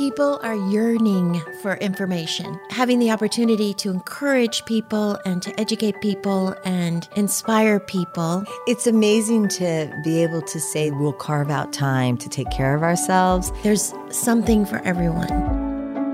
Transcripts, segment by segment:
People are yearning for information. Having the opportunity to encourage people and to educate people and inspire people. It's amazing to be able to say we'll carve out time to take care of ourselves. There's something for everyone.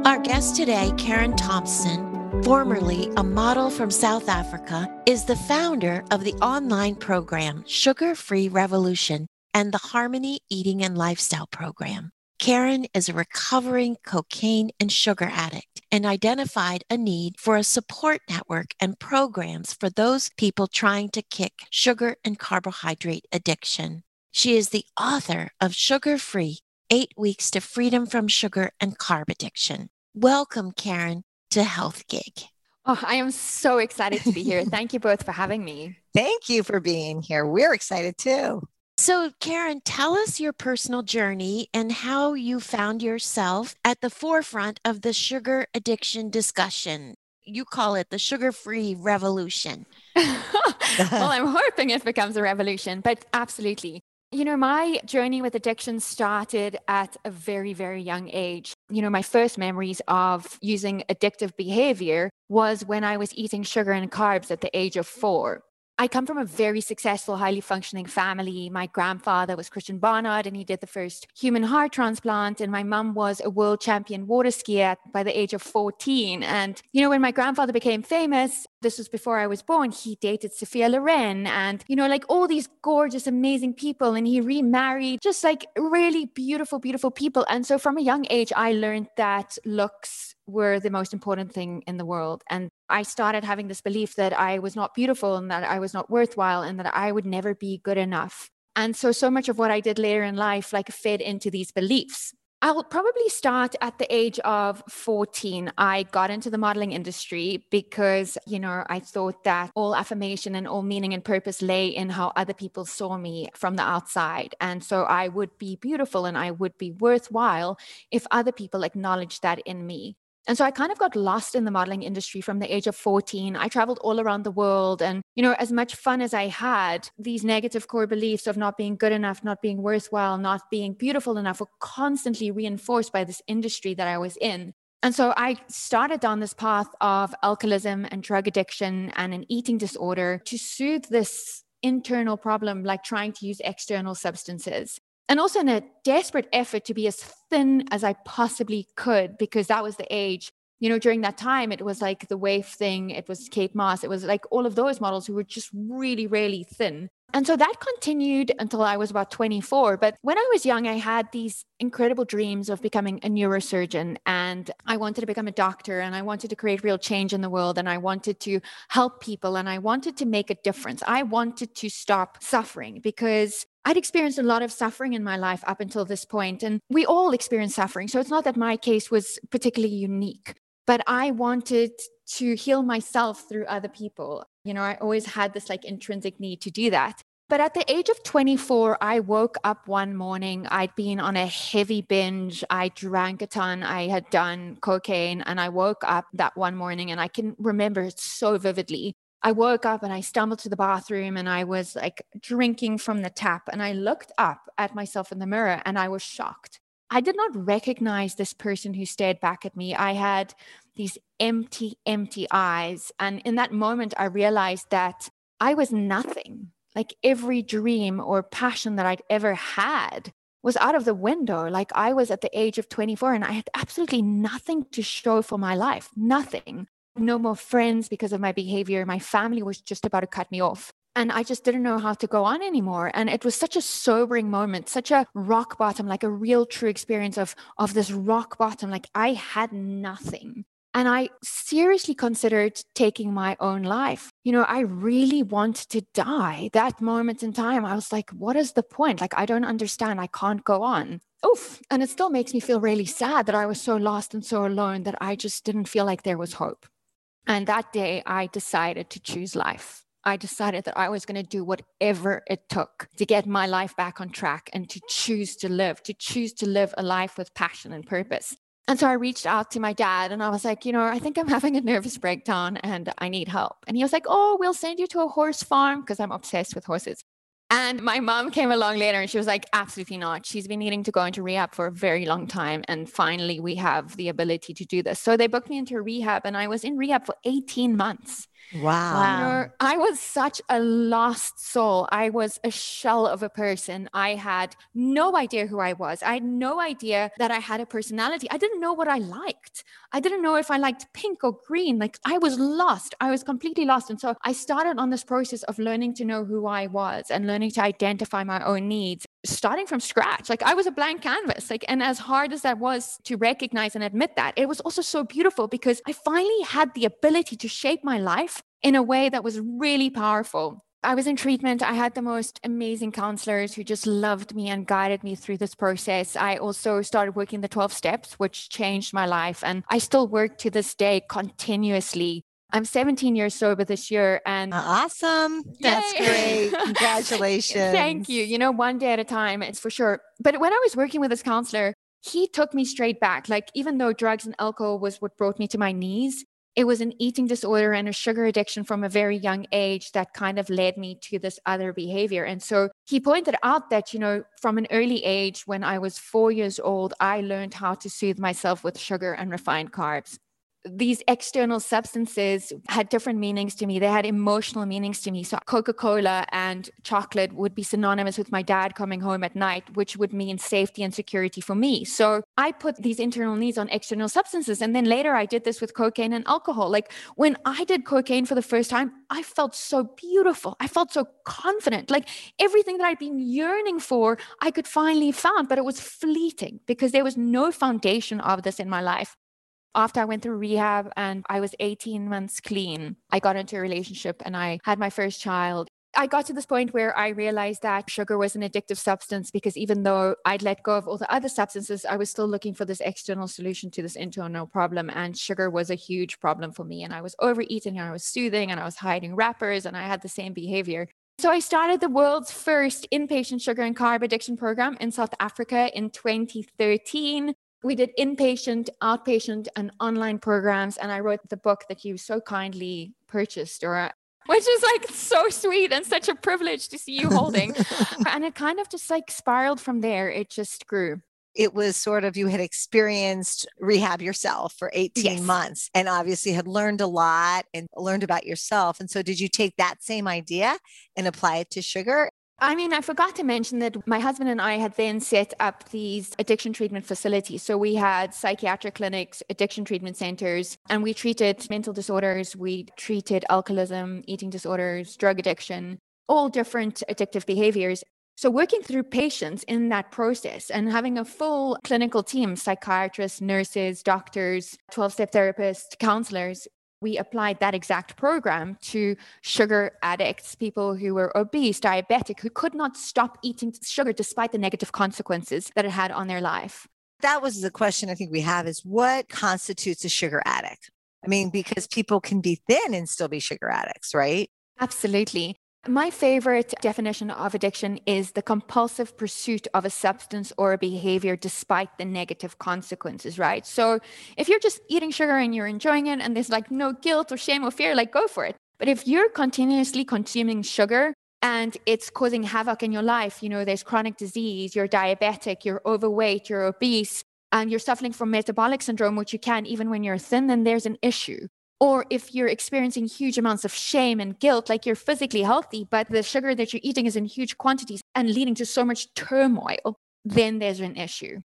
Our guest today, Karen Thomson, formerly a model from South Africa, is the founder of the online program Sugar Free Revolution and the Harmony Eating and Lifestyle Program. Karen is a recovering cocaine and sugar addict and identified a need for a support network and programs for those people trying to kick sugar and carbohydrate addiction. She is the author of Sugar Free Eight Weeks to Freedom from Sugar and Carb Addiction. Welcome, Karen, to Health Gig. Oh, I am so excited to be here. Thank you both for having me. Thank you for being here. We're excited too. So, Karen, tell us your personal journey and how you found yourself at the forefront of the sugar addiction discussion. You call it the sugar free revolution. well, I'm hoping it becomes a revolution, but absolutely. You know, my journey with addiction started at a very, very young age. You know, my first memories of using addictive behavior was when I was eating sugar and carbs at the age of four. I come from a very successful, highly functioning family. My grandfather was Christiaan Barnard and he did the first human heart transplant. And my mum was a world champion water skier by the age of 14. And, you know, when my grandfather became famous, this was before I was born, he dated Sophia Loren and, you know, like all these gorgeous, amazing people. And he remarried just like really beautiful, beautiful people. And so from a young age, I learned that looks were the most important thing in the world. And I started having this belief that I was not beautiful and that I was not worthwhile and that I would never be good enough. And so, so much of what I did later in life like fed into these beliefs. I'll probably start at the age of 14. I got into the modeling industry because, you know, I thought that all affirmation and all meaning and purpose lay in how other people saw me from the outside. And so I would be beautiful and I would be worthwhile if other people acknowledged that in me. And so I kind of got lost in the modeling industry from the age of 14. I traveled all around the world. And, you know, as much fun as I had, these negative core beliefs of not being good enough, not being worthwhile, not being beautiful enough were constantly reinforced by this industry that I was in. And so I started down this path of alcoholism and drug addiction and an eating disorder to soothe this internal problem, like trying to use external substances and also in a desperate effort to be as thin as I possibly could, because that was the age. You know, during that time, it was like the wave thing, it was Kate Moss, it was like all of those models who were just really, really thin. And so that continued until I was about 24. But when I was young, I had these incredible dreams of becoming a neurosurgeon. And I wanted to become a doctor and I wanted to create real change in the world. And I wanted to help people and I wanted to make a difference. I wanted to stop suffering because I'd experienced a lot of suffering in my life up until this point, and we all experience suffering. So it's not that my case was particularly unique, but I wanted to heal myself through other people. You know, I always had this like intrinsic need to do that. But at the age of 24, I woke up one morning. I'd been on a heavy binge. I drank a ton. I had done cocaine. And I woke up that one morning and I can remember it so vividly. I woke up and I stumbled to the bathroom and I was like drinking from the tap. And I looked up at myself in the mirror and I was shocked. I did not recognize this person who stared back at me. I had these empty, empty eyes. And in that moment, I realized that I was nothing. Like every dream or passion that I'd ever had was out of the window. Like I was at the age of 24 and I had absolutely nothing to show for my life, nothing no more friends because of my behavior. My family was just about to cut me off. And I just didn't know how to go on anymore. And it was such a sobering moment, such a rock bottom, like a real true experience of, of this rock bottom. Like I had nothing. And I seriously considered taking my own life. You know, I really wanted to die. That moment in time, I was like, what is the point? Like, I don't understand. I can't go on. Oof. And it still makes me feel really sad that I was so lost and so alone that I just didn't feel like there was hope. And that day, I decided to choose life. I decided that I was going to do whatever it took to get my life back on track and to choose to live, to choose to live a life with passion and purpose. And so I reached out to my dad and I was like, you know, I think I'm having a nervous breakdown and I need help. And he was like, oh, we'll send you to a horse farm because I'm obsessed with horses. And my mom came along later and she was like, absolutely not. She's been needing to go into rehab for a very long time. And finally, we have the ability to do this. So they booked me into rehab and I was in rehab for 18 months. Wow. You know, I was such a lost soul. I was a shell of a person. I had no idea who I was. I had no idea that I had a personality. I didn't know what I liked. I didn't know if I liked pink or green. Like I was lost. I was completely lost. And so I started on this process of learning to know who I was and learning to identify my own needs starting from scratch. Like I was a blank canvas. Like, and as hard as that was to recognize and admit that, it was also so beautiful because I finally had the ability to shape my life in a way that was really powerful. I was in treatment. I had the most amazing counselors who just loved me and guided me through this process. I also started working the 12 steps, which changed my life. And I still work to this day continuously I'm 17 years sober this year and uh, awesome. That's Yay. great. Congratulations. Thank you. You know, one day at a time, it's for sure. But when I was working with this counselor, he took me straight back. Like, even though drugs and alcohol was what brought me to my knees, it was an eating disorder and a sugar addiction from a very young age that kind of led me to this other behavior. And so he pointed out that, you know, from an early age, when I was four years old, I learned how to soothe myself with sugar and refined carbs these external substances had different meanings to me. They had emotional meanings to me. So Coca Cola and chocolate would be synonymous with my dad coming home at night, which would mean safety and security for me. So I put these internal needs on external substances. And then later I did this with cocaine and alcohol. Like when I did cocaine for the first time, I felt so beautiful. I felt so confident. Like everything that I'd been yearning for, I could finally found, but it was fleeting because there was no foundation of this in my life after I went through rehab and I was 18 months clean, I got into a relationship and I had my first child. I got to this point where I realized that sugar was an addictive substance because even though I'd let go of all the other substances, I was still looking for this external solution to this internal problem. And sugar was a huge problem for me. And I was overeating and I was soothing and I was hiding wrappers and I had the same behavior. So I started the world's first inpatient sugar and carb addiction program in South Africa in 2013 we did inpatient, outpatient, and online programs. And I wrote the book that you so kindly purchased, or which is like so sweet and such a privilege to see you holding. and it kind of just like spiraled from there. It just grew. It was sort of you had experienced rehab yourself for 18 yes. months and obviously had learned a lot and learned about yourself. And so, did you take that same idea and apply it to sugar? I mean, I forgot to mention that my husband and I had then set up these addiction treatment facilities. So we had psychiatric clinics, addiction treatment centers, and we treated mental disorders, we treated alcoholism, eating disorders, drug addiction, all different addictive behaviors. So, working through patients in that process and having a full clinical team psychiatrists, nurses, doctors, 12 step therapists, counselors we applied that exact program to sugar addicts, people who were obese, diabetic, who could not stop eating sugar despite the negative consequences that it had on their life. That was the question I think we have is what constitutes a sugar addict? I mean, because people can be thin and still be sugar addicts, right? Absolutely. My favorite definition of addiction is the compulsive pursuit of a substance or a behavior despite the negative consequences, right? So if you're just eating sugar and you're enjoying it and there's like no guilt or shame or fear, like go for it. But if you're continuously consuming sugar and it's causing havoc in your life, you know, there's chronic disease, you're diabetic, you're overweight, you're obese, and you're suffering from metabolic syndrome, which you can even when you're thin, then there's an issue. Or if you're experiencing huge amounts of shame and guilt, like you're physically healthy, but the sugar that you're eating is in huge quantities and leading to so much turmoil, then there's an issue.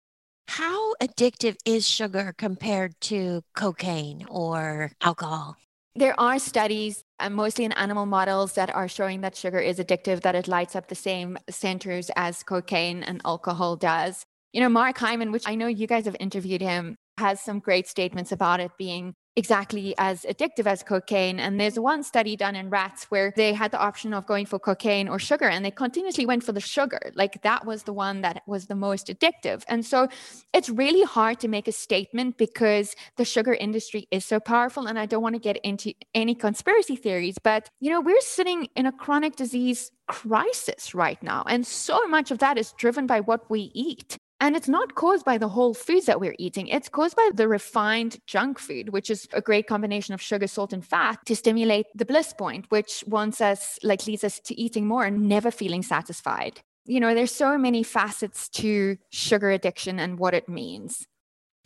How addictive is sugar compared to cocaine or alcohol? There are studies, uh, mostly in animal models, that are showing that sugar is addictive, that it lights up the same centers as cocaine and alcohol does. You know, Mark Hyman, which I know you guys have interviewed him, has some great statements about it being exactly as addictive as cocaine. And there's one study done in rats where they had the option of going for cocaine or sugar, and they continuously went for the sugar. Like that was the one that was the most addictive. And so it's really hard to make a statement because the sugar industry is so powerful. And I don't want to get into any conspiracy theories, but you know, we're sitting in a chronic disease crisis right now. And so much of that is driven by what we eat. And it's not caused by the whole foods that we're eating. It's caused by the refined junk food, which is a great combination of sugar, salt, and fat to stimulate the bliss point, which wants us, like leads us to eating more and never feeling satisfied. You know, there's so many facets to sugar addiction and what it means.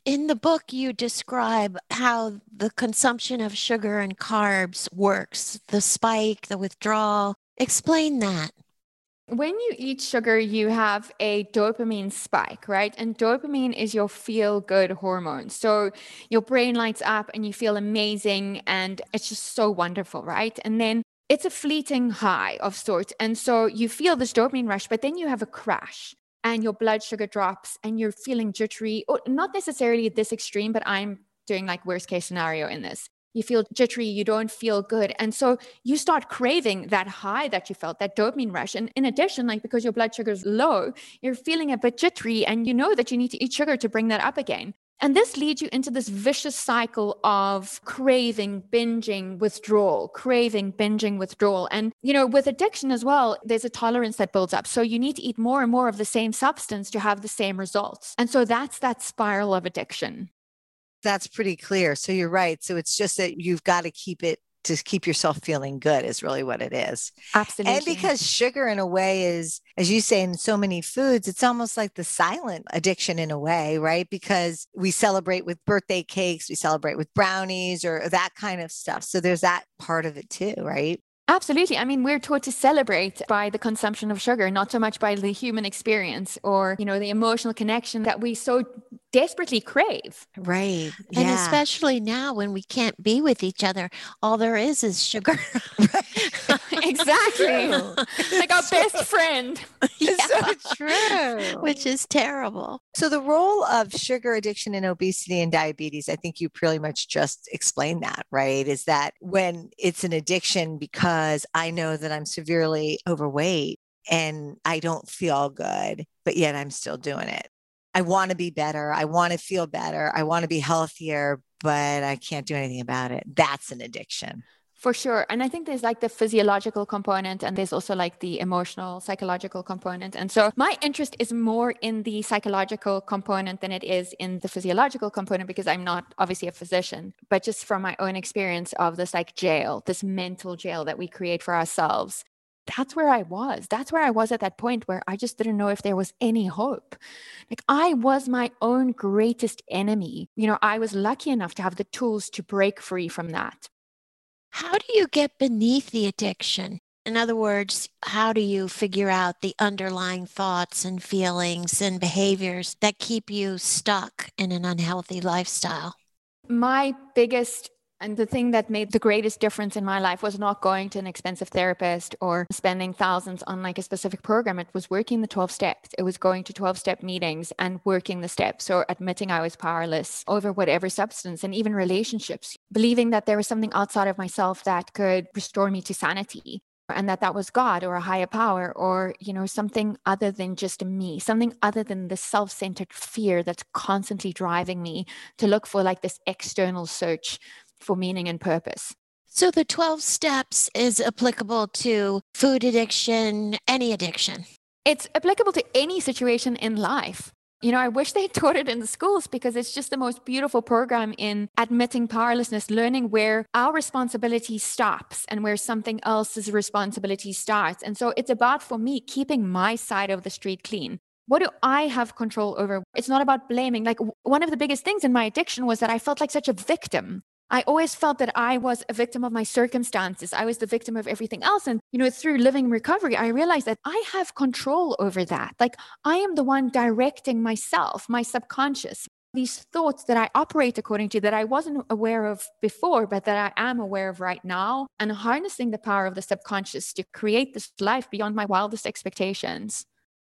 In the book, you describe how the consumption of sugar and carbs works, the spike, the withdrawal. Explain that. When you eat sugar, you have a dopamine spike, right? And dopamine is your feel good hormone. So your brain lights up and you feel amazing and it's just so wonderful, right? And then it's a fleeting high of sorts. And so you feel this dopamine rush, but then you have a crash and your blood sugar drops and you're feeling jittery, or not necessarily this extreme, but I'm doing like worst case scenario in this you feel jittery, you don't feel good. And so you start craving that high that you felt, that dopamine rush. And in addition, like because your blood sugar is low, you're feeling a bit jittery and you know that you need to eat sugar to bring that up again. And this leads you into this vicious cycle of craving, binging, withdrawal, craving, binging, withdrawal. And, you know, with addiction as well, there's a tolerance that builds up. So you need to eat more and more of the same substance to have the same results. And so that's that spiral of addiction that's pretty clear. So you're right. So it's just that you've got to keep it to keep yourself feeling good is really what it is. Absolutely. And because sugar in a way is as you say in so many foods it's almost like the silent addiction in a way, right? Because we celebrate with birthday cakes, we celebrate with brownies or that kind of stuff. So there's that part of it too, right? Absolutely. I mean, we're taught to celebrate by the consumption of sugar, not so much by the human experience or, you know, the emotional connection that we so desperately crave. Right. Yeah. And especially now when we can't be with each other, all there is is sugar. exactly. like our best friend. yeah. so true. Which is terrible. So the role of sugar addiction and obesity and diabetes, I think you pretty much just explained that, right? Is that when it's an addiction because I know that I'm severely overweight and I don't feel good, but yet I'm still doing it. I want to be better. I want to feel better. I want to be healthier, but I can't do anything about it. That's an addiction. For sure. And I think there's like the physiological component and there's also like the emotional, psychological component. And so my interest is more in the psychological component than it is in the physiological component because I'm not obviously a physician, but just from my own experience of this like jail, this mental jail that we create for ourselves. That's where I was. That's where I was at that point where I just didn't know if there was any hope. Like I was my own greatest enemy. You know, I was lucky enough to have the tools to break free from that. How do you get beneath the addiction? In other words, how do you figure out the underlying thoughts and feelings and behaviors that keep you stuck in an unhealthy lifestyle? My biggest and the thing that made the greatest difference in my life was not going to an expensive therapist or spending thousands on like a specific program. It was working the 12 steps. It was going to 12 step meetings and working the steps or admitting I was powerless over whatever substance and even relationships, believing that there was something outside of myself that could restore me to sanity and that that was god or a higher power or you know something other than just me something other than the self-centered fear that's constantly driving me to look for like this external search for meaning and purpose. So the 12 steps is applicable to food addiction, any addiction. It's applicable to any situation in life. You know, I wish they taught it in the schools because it's just the most beautiful program in admitting powerlessness, learning where our responsibility stops and where something else's responsibility starts. And so it's about, for me, keeping my side of the street clean. What do I have control over? It's not about blaming. Like, one of the biggest things in my addiction was that I felt like such a victim. I always felt that I was a victim of my circumstances. I was the victim of everything else. And, you know, through living recovery, I realized that I have control over that. Like I am the one directing myself, my subconscious, these thoughts that I operate according to that I wasn't aware of before, but that I am aware of right now, and harnessing the power of the subconscious to create this life beyond my wildest expectations.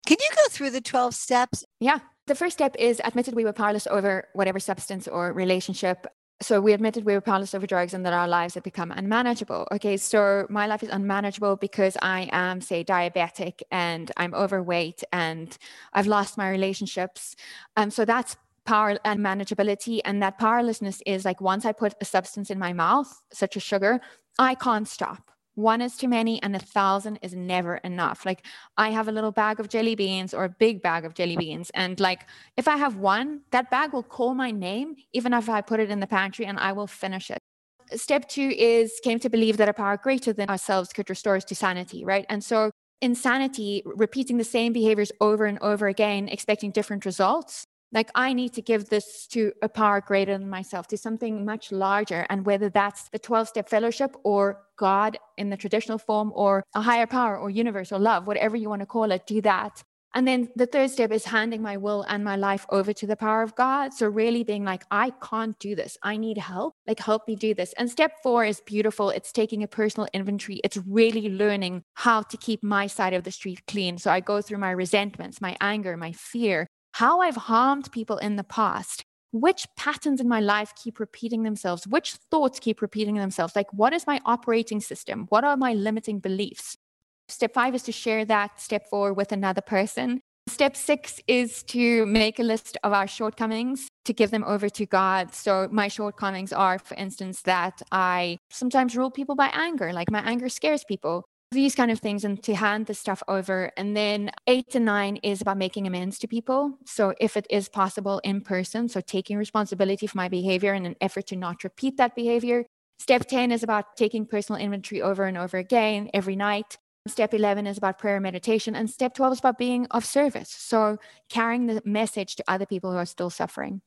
Can you go through the 12 steps? Yeah. The first step is admitted we were powerless over whatever substance or relationship so we admitted we were powerless over drugs and that our lives had become unmanageable. Okay, so my life is unmanageable because I am, say, diabetic and I'm overweight and I've lost my relationships. Um, so that's power and manageability. And that powerlessness is like once I put a substance in my mouth, such as sugar, I can't stop. One is too many and a thousand is never enough. Like I have a little bag of jelly beans or a big bag of jelly beans. And like if I have one, that bag will call my name, even if I put it in the pantry and I will finish it. Step two is came to believe that a power greater than ourselves could restore us to sanity, right? And so insanity, repeating the same behaviors over and over again, expecting different results, like I need to give this to a power greater than myself, to something much larger. And whether that's the 12 step fellowship or God in the traditional form or a higher power or universe or love, whatever you want to call it, do that. And then the third step is handing my will and my life over to the power of God. So, really being like, I can't do this. I need help. Like, help me do this. And step four is beautiful. It's taking a personal inventory. It's really learning how to keep my side of the street clean. So, I go through my resentments, my anger, my fear, how I've harmed people in the past, which patterns in my life keep repeating themselves, which thoughts keep repeating themselves. Like, what is my operating system? What are my limiting beliefs? Step five is to share that step four with another person. Step six is to make a list of our shortcomings to give them over to God. So, my shortcomings are, for instance, that I sometimes rule people by anger, like my anger scares people these kind of things and to hand the stuff over. And then eight to nine is about making amends to people. So if it is possible in person, so taking responsibility for my behavior in an effort to not repeat that behavior. Step 10 is about taking personal inventory over and over again every night. Step 11 is about prayer and meditation. And step 12 is about being of service. So carrying the message to other people who are still suffering.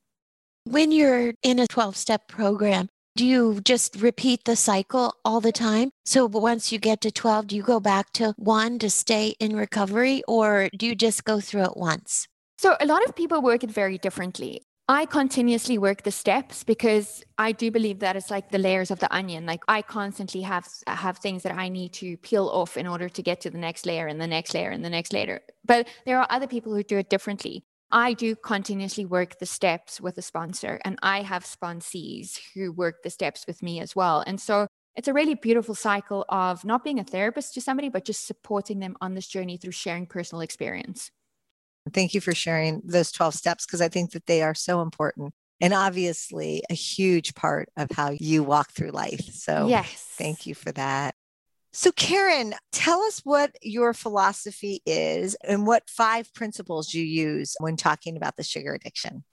When you're in a 12 step program, do you just repeat the cycle all the time? So once you get to 12, do you go back to one to stay in recovery or do you just go through it once? So a lot of people work it very differently. I continuously work the steps because I do believe that it's like the layers of the onion. Like I constantly have have things that I need to peel off in order to get to the next layer and the next layer and the next layer. But there are other people who do it differently. I do continuously work the steps with a sponsor, and I have sponsees who work the steps with me as well. And so it's a really beautiful cycle of not being a therapist to somebody, but just supporting them on this journey through sharing personal experience. Thank you for sharing those 12 steps because I think that they are so important and obviously a huge part of how you walk through life. So, yes, thank you for that. So, Karen, tell us what your philosophy is and what five principles you use when talking about the sugar addiction.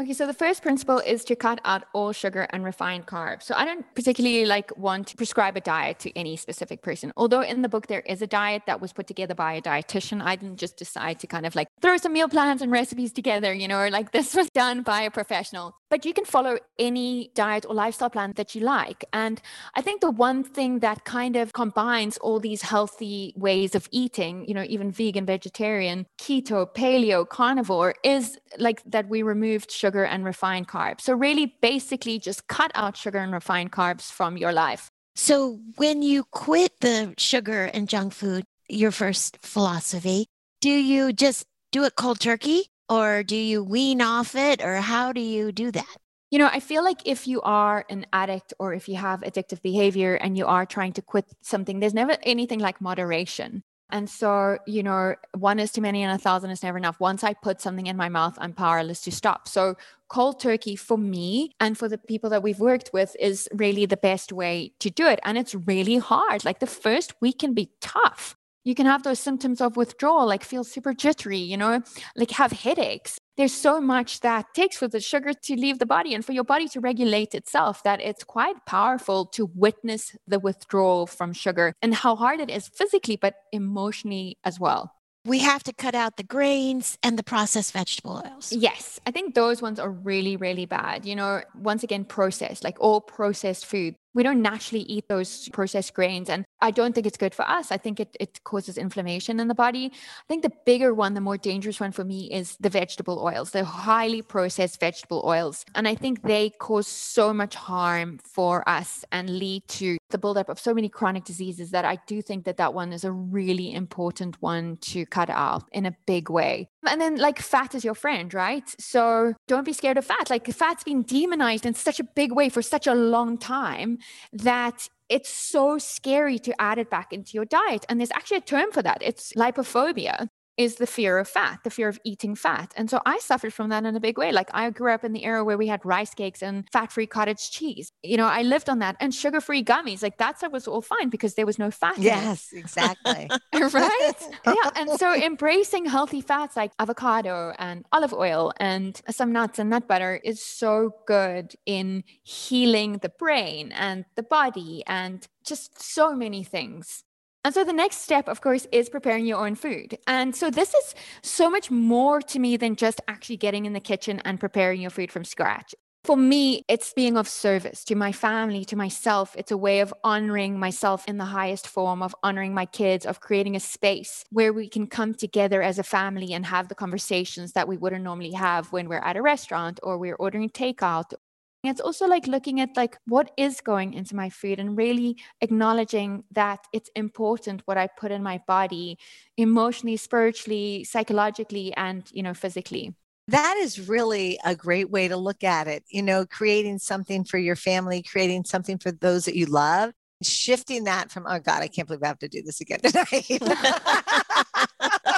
Okay, so the first principle is to cut out all sugar and refined carbs. So I don't particularly like want to prescribe a diet to any specific person. Although in the book there is a diet that was put together by a dietitian, I didn't just decide to kind of like throw some meal plans and recipes together, you know, or like this was done by a professional. But you can follow any diet or lifestyle plan that you like. And I think the one thing that kind of combines all these healthy ways of eating, you know, even vegan, vegetarian, keto, paleo, carnivore, is like that we removed and refined carbs. So, really, basically, just cut out sugar and refined carbs from your life. So, when you quit the sugar and junk food, your first philosophy, do you just do it cold turkey or do you wean off it or how do you do that? You know, I feel like if you are an addict or if you have addictive behavior and you are trying to quit something, there's never anything like moderation. And so, you know, one is too many and a thousand is never enough. Once I put something in my mouth, I'm powerless to stop. So, cold turkey for me and for the people that we've worked with is really the best way to do it. And it's really hard. Like the first week can be tough. You can have those symptoms of withdrawal, like feel super jittery, you know, like have headaches there's so much that takes for the sugar to leave the body and for your body to regulate itself that it's quite powerful to witness the withdrawal from sugar and how hard it is physically, but emotionally as well. We have to cut out the grains and the processed vegetable oils. Yes, I think those ones are really, really bad. You know, once again, processed, like all processed food we don't naturally eat those processed grains. And I don't think it's good for us. I think it, it causes inflammation in the body. I think the bigger one, the more dangerous one for me is the vegetable oils, the highly processed vegetable oils. And I think they cause so much harm for us and lead to the buildup of so many chronic diseases that I do think that that one is a really important one to cut out in a big way. And then, like, fat is your friend, right? So don't be scared of fat. Like, fat's been demonized in such a big way for such a long time that it's so scary to add it back into your diet. And there's actually a term for that it's lipophobia. Is the fear of fat, the fear of eating fat. And so I suffered from that in a big way. Like I grew up in the era where we had rice cakes and fat free cottage cheese. You know, I lived on that and sugar free gummies. Like that stuff was all fine because there was no fat. Yes, exactly. right? yeah. And so embracing healthy fats like avocado and olive oil and some nuts and nut butter is so good in healing the brain and the body and just so many things. And so the next step, of course, is preparing your own food. And so this is so much more to me than just actually getting in the kitchen and preparing your food from scratch. For me, it's being of service to my family, to myself. It's a way of honoring myself in the highest form, of honoring my kids, of creating a space where we can come together as a family and have the conversations that we wouldn't normally have when we're at a restaurant or we're ordering takeout it's also like looking at like what is going into my food and really acknowledging that it's important what I put in my body emotionally, spiritually, psychologically and, you know, physically. That is really a great way to look at it. You know, creating something for your family, creating something for those that you love, shifting that from, oh God, I can't believe I have to do this again tonight.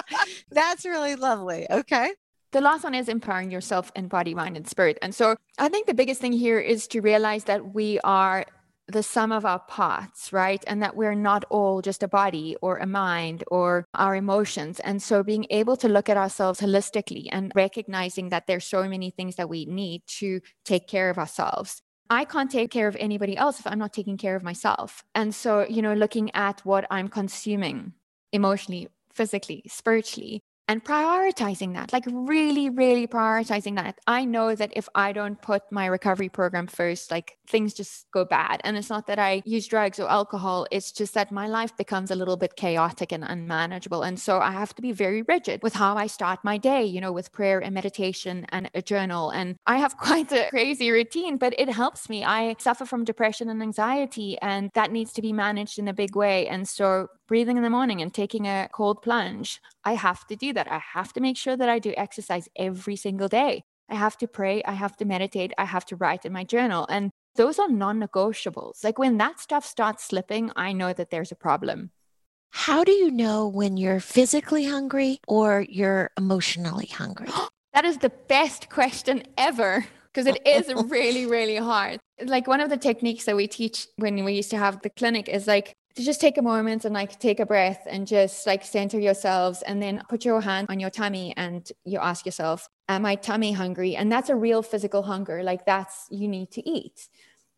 That's really lovely. Okay the last one is empowering yourself in body, mind, and spirit. And so I think the biggest thing here is to realize that we are the sum of our parts, right? And that we're not all just a body or a mind or our emotions. And so being able to look at ourselves holistically and recognizing that there's so many things that we need to take care of ourselves. I can't take care of anybody else if I'm not taking care of myself. And so, you know, looking at what I'm consuming emotionally, physically, spiritually, and prioritizing that, like really, really prioritizing that. I know that if I don't put my recovery program first, like things just go bad. And it's not that I use drugs or alcohol, it's just that my life becomes a little bit chaotic and unmanageable. And so I have to be very rigid with how I start my day, you know, with prayer and meditation and a journal. And I have quite a crazy routine, but it helps me. I suffer from depression and anxiety, and that needs to be managed in a big way. And so breathing in the morning and taking a cold plunge. I have to do that. I have to make sure that I do exercise every single day. I have to pray. I have to meditate. I have to write in my journal. And those are non negotiables. Like when that stuff starts slipping, I know that there's a problem. How do you know when you're physically hungry or you're emotionally hungry? that is the best question ever because it is really, really hard. Like one of the techniques that we teach when we used to have the clinic is like to just take a moment and like take a breath and just like center yourselves and then put your hand on your tummy and you ask yourself, Am I tummy hungry? And that's a real physical hunger. Like that's you need to eat.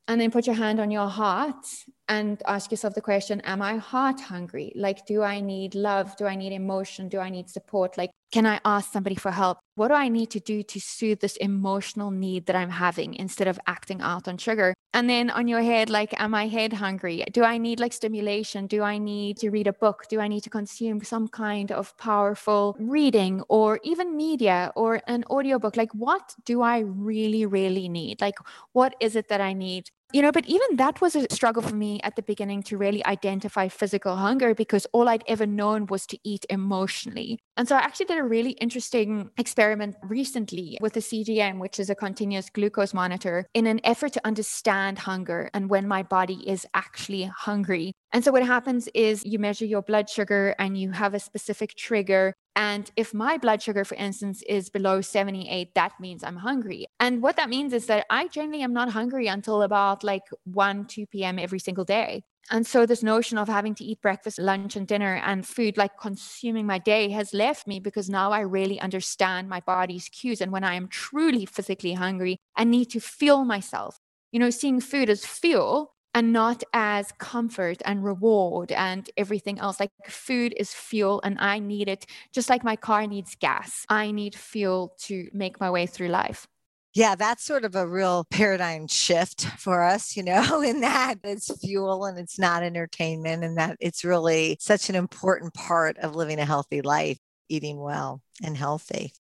And then put your hand on your heart and ask yourself the question Am I heart hungry? Like, do I need love? Do I need emotion? Do I need support? Like, can I ask somebody for help? What do I need to do to soothe this emotional need that I'm having instead of acting out on sugar? And then on your head, like, am I head hungry? Do I need like stimulation? Do I need to read a book? Do I need to consume some kind of powerful reading or even media or an audiobook? Like, what do I really, really need? Like, what is it that I need? You know, but even that was a struggle for me at the beginning to really identify physical hunger because all I'd ever known was to eat emotionally. And so I actually did a really interesting experiment recently with the CGM, which is a continuous glucose monitor, in an effort to understand hunger and when my body is actually hungry. And so what happens is you measure your blood sugar and you have a specific trigger and if my blood sugar, for instance, is below 78, that means I'm hungry. And what that means is that I generally am not hungry until about like 1, 2 p.m. every single day. And so this notion of having to eat breakfast, lunch, and dinner and food, like consuming my day, has left me because now I really understand my body's cues. And when I am truly physically hungry, I need to fuel myself. You know, seeing food as fuel and not as comfort and reward and everything else. Like food is fuel and I need it just like my car needs gas. I need fuel to make my way through life. Yeah, that's sort of a real paradigm shift for us, you know, in that it's fuel and it's not entertainment, and that it's really such an important part of living a healthy life, eating well and healthy.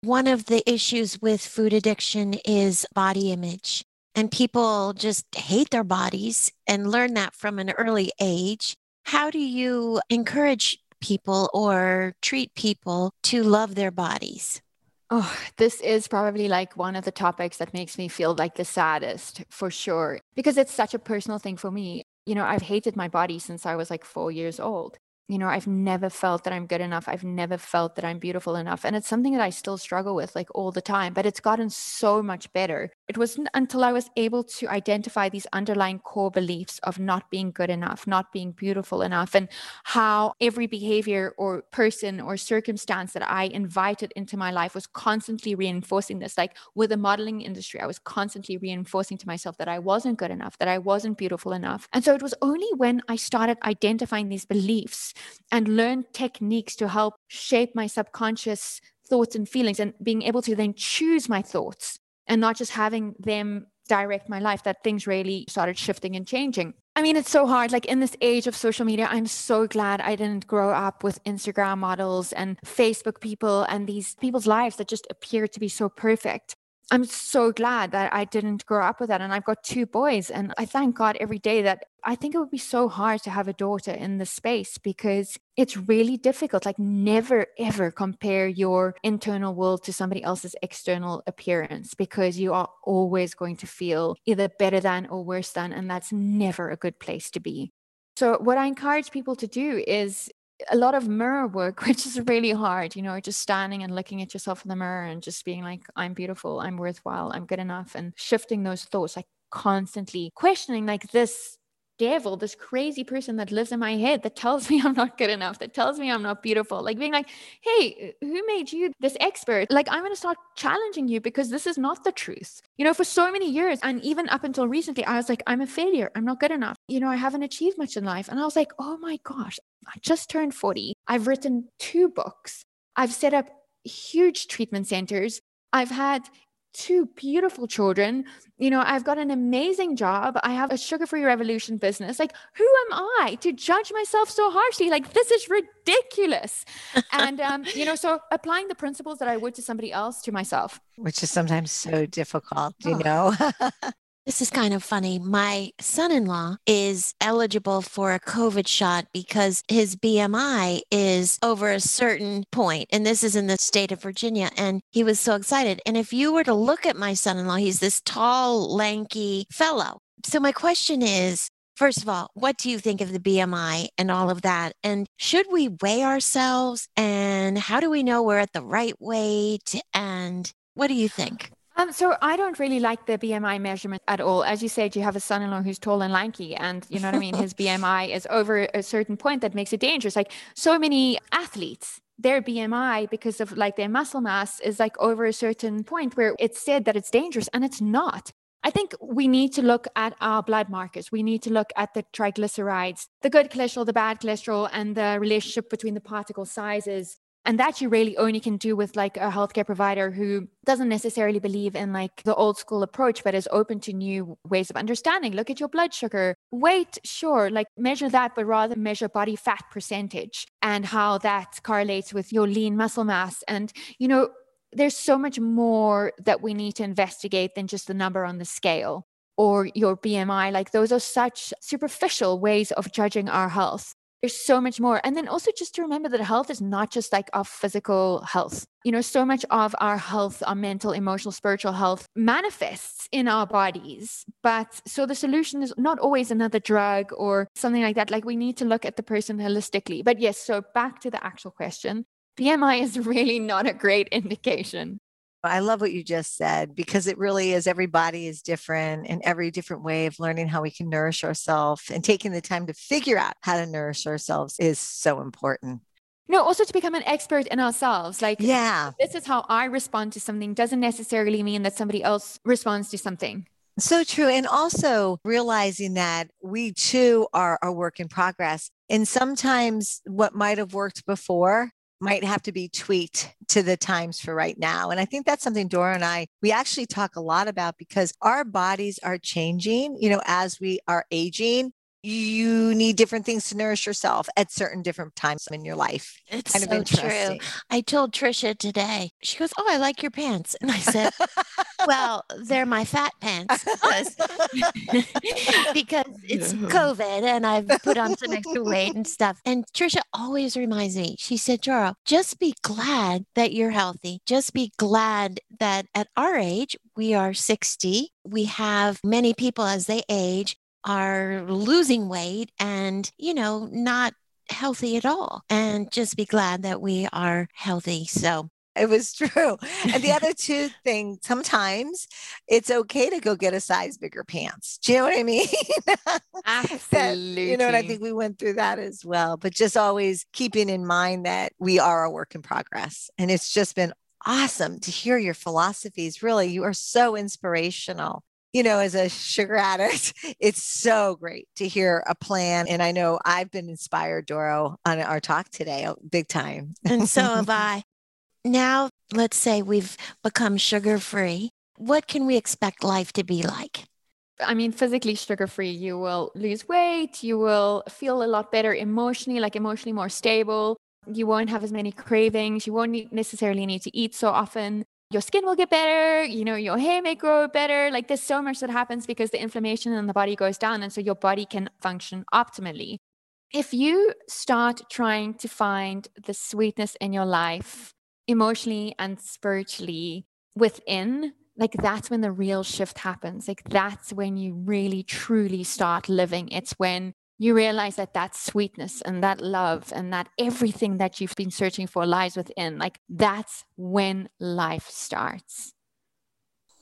One of the issues with food addiction is body image and people just hate their bodies and learn that from an early age. How do you encourage people or treat people to love their bodies? Oh, this is probably like one of the topics that makes me feel like the saddest for sure, because it's such a personal thing for me. You know, I've hated my body since I was like four years old. You know i've never felt that i'm good enough i've never felt that i'm beautiful enough and it's something that i still struggle with like all the time but it's gotten so much better. It wasn't until i was able to identify these underlying core beliefs of not being good enough not being beautiful enough and how every behavior or person or circumstance that i invited into my life was constantly reinforcing this like with the modeling industry i was constantly reinforcing to myself that i wasn't good enough that i wasn't beautiful enough and so it was only when i started identifying these beliefs and learn techniques to help shape my subconscious thoughts and feelings and being able to then choose my thoughts and not just having them direct my life that things really started shifting and changing. I mean, it's so hard. Like in this age of social media, I'm so glad I didn't grow up with Instagram models and Facebook people and these people's lives that just appear to be so perfect. I'm so glad that I didn't grow up with that. And I've got two boys. And I thank God every day that I think it would be so hard to have a daughter in this space because it's really difficult. Like, never, ever compare your internal world to somebody else's external appearance because you are always going to feel either better than or worse than. And that's never a good place to be. So, what I encourage people to do is a lot of mirror work, which is really hard, you know, just standing and looking at yourself in the mirror and just being like, I'm beautiful, I'm worthwhile, I'm good enough, and shifting those thoughts, like constantly questioning, like, this devil, this crazy person that lives in my head that tells me I'm not good enough, that tells me I'm not beautiful. Like being like, hey, who made you this expert? Like, I'm going to start challenging you because this is not the truth. You know, for so many years, and even up until recently, I was like, I'm a failure. I'm not good enough. You know, I haven't achieved much in life. And I was like, oh my gosh, I just turned 40. I've written two books. I've set up huge treatment centers. I've had two beautiful children. You know, I've got an amazing job. I have a sugar free revolution business. Like, who am I to judge myself so harshly? Like, this is ridiculous. and, um, you know, so applying the principles that I would to somebody else to myself. Which is sometimes so difficult, you oh. know? This is kind of funny. My son in law is eligible for a COVID shot because his BMI is over a certain point, And this is in the state of Virginia. And he was so excited. And if you were to look at my son in law, he's this tall, lanky fellow. So, my question is First of all, what do you think of the BMI and all of that? And should we weigh ourselves? And how do we know we're at the right weight? And what do you think? Um, so I don't really like the BMI measurement at all. As you said, you have a son-in-law who's tall and lanky, and you know what I mean. His BMI is over a certain point that makes it dangerous. Like so many athletes, their BMI because of like their muscle mass is like over a certain point where it's said that it's dangerous, and it's not. I think we need to look at our blood markers. We need to look at the triglycerides, the good cholesterol, the bad cholesterol, and the relationship between the particle sizes and that you really only can do with like a healthcare provider who doesn't necessarily believe in like the old school approach but is open to new ways of understanding. Look at your blood sugar. Weight sure like measure that but rather measure body fat percentage and how that correlates with your lean muscle mass. And you know there's so much more that we need to investigate than just the number on the scale or your BMI. Like, those are such superficial ways of judging our health there's so much more. And then also just to remember that health is not just like our physical health. You know, so much of our health, our mental, emotional, spiritual health manifests in our bodies. But so the solution is not always another drug or something like that. Like we need to look at the person holistically. But yes, so back to the actual question. BMI is really not a great indication. I love what you just said because it really is every body is different and every different way of learning how we can nourish ourselves and taking the time to figure out how to nourish ourselves is so important. No, also to become an expert in ourselves. Like, yeah, this is how I respond to something doesn't necessarily mean that somebody else responds to something. So true. And also realizing that we too are a work in progress. And sometimes what might have worked before might have to be tweaked to the times for right now. And I think that's something Dora and I, we actually talk a lot about because our bodies are changing, you know, as we are aging you need different things to nourish yourself at certain different times in your life. It's kind so true. I told Trisha today, she goes, Oh, I like your pants. And I said, Well, they're my fat pants because, because it's COVID and I've put on some extra weight and stuff. And Trisha always reminds me, she said, Joro, just be glad that you're healthy. Just be glad that at our age, we are 60. We have many people as they age are losing weight and, you know, not healthy at all and just be glad that we are healthy. So it was true. And the other two things, sometimes it's okay to go get a size bigger pants. Do you know what I mean? Absolutely. that, you know, and I think we went through that as well, but just always keeping in mind that we are a work in progress. And it's just been awesome to hear your philosophies. Really, you are so inspirational you know, as a sugar addict, it's so great to hear a plan. And I know I've been inspired, Doro, on our talk today, oh, big time. and so have I. Now, let's say we've become sugar free. What can we expect life to be like? I mean, physically sugar free, you will lose weight, you will feel a lot better emotionally, like emotionally more stable. You won't have as many cravings. You won't necessarily need to eat so often your skin will get better, you know, your hair may grow better. Like there's so much that happens because the inflammation in the body goes down. And so your body can function optimally. If you start trying to find the sweetness in your life, emotionally and spiritually within, like that's when the real shift happens. Like that's when you really truly start living. It's when you realize that that sweetness and that love and that everything that you've been searching for lies within like that's when life starts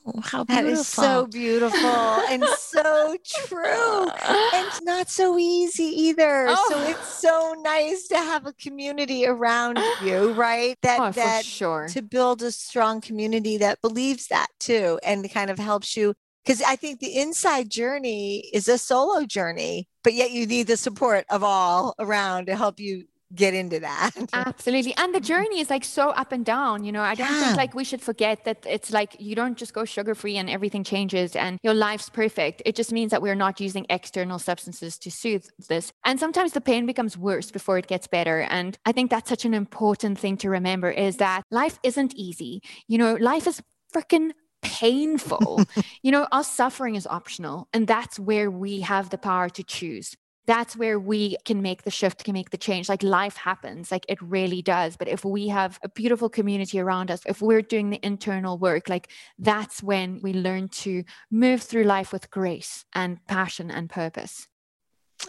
oh, how beautiful. That is so beautiful and so true. And not so easy either. Oh. So it's so nice to have a community around you, right? That oh, that sure. to build a strong community that believes that too and kind of helps you because I think the inside journey is a solo journey, but yet you need the support of all around to help you get into that. Absolutely. And the journey is like so up and down. You know, I don't yeah. think like we should forget that it's like you don't just go sugar free and everything changes and your life's perfect. It just means that we're not using external substances to soothe this. And sometimes the pain becomes worse before it gets better. And I think that's such an important thing to remember is that life isn't easy. You know, life is freaking painful. you know, our suffering is optional. And that's where we have the power to choose. That's where we can make the shift, can make the change. Like life happens, like it really does. But if we have a beautiful community around us, if we're doing the internal work, like that's when we learn to move through life with grace and passion and purpose.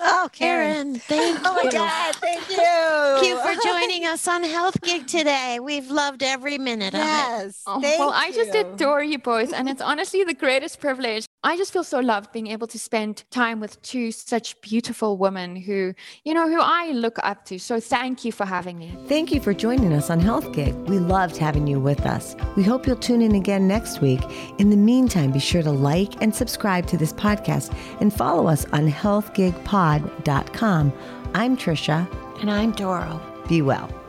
Oh, Karen, thank you. Oh my God, thank you. Thank you for joining us on Health Gig today. We've loved every minute yes, of it. Oh, well, I just adore you both. And it's honestly the greatest privilege. I just feel so loved being able to spend time with two such beautiful women who, you know, who I look up to. So thank you for having me. Thank you for joining us on Health Gig. We loved having you with us. We hope you'll tune in again next week. In the meantime, be sure to like and subscribe to this podcast and follow us on healthgigpod.com. I'm Trisha. And I'm Doro. Be well.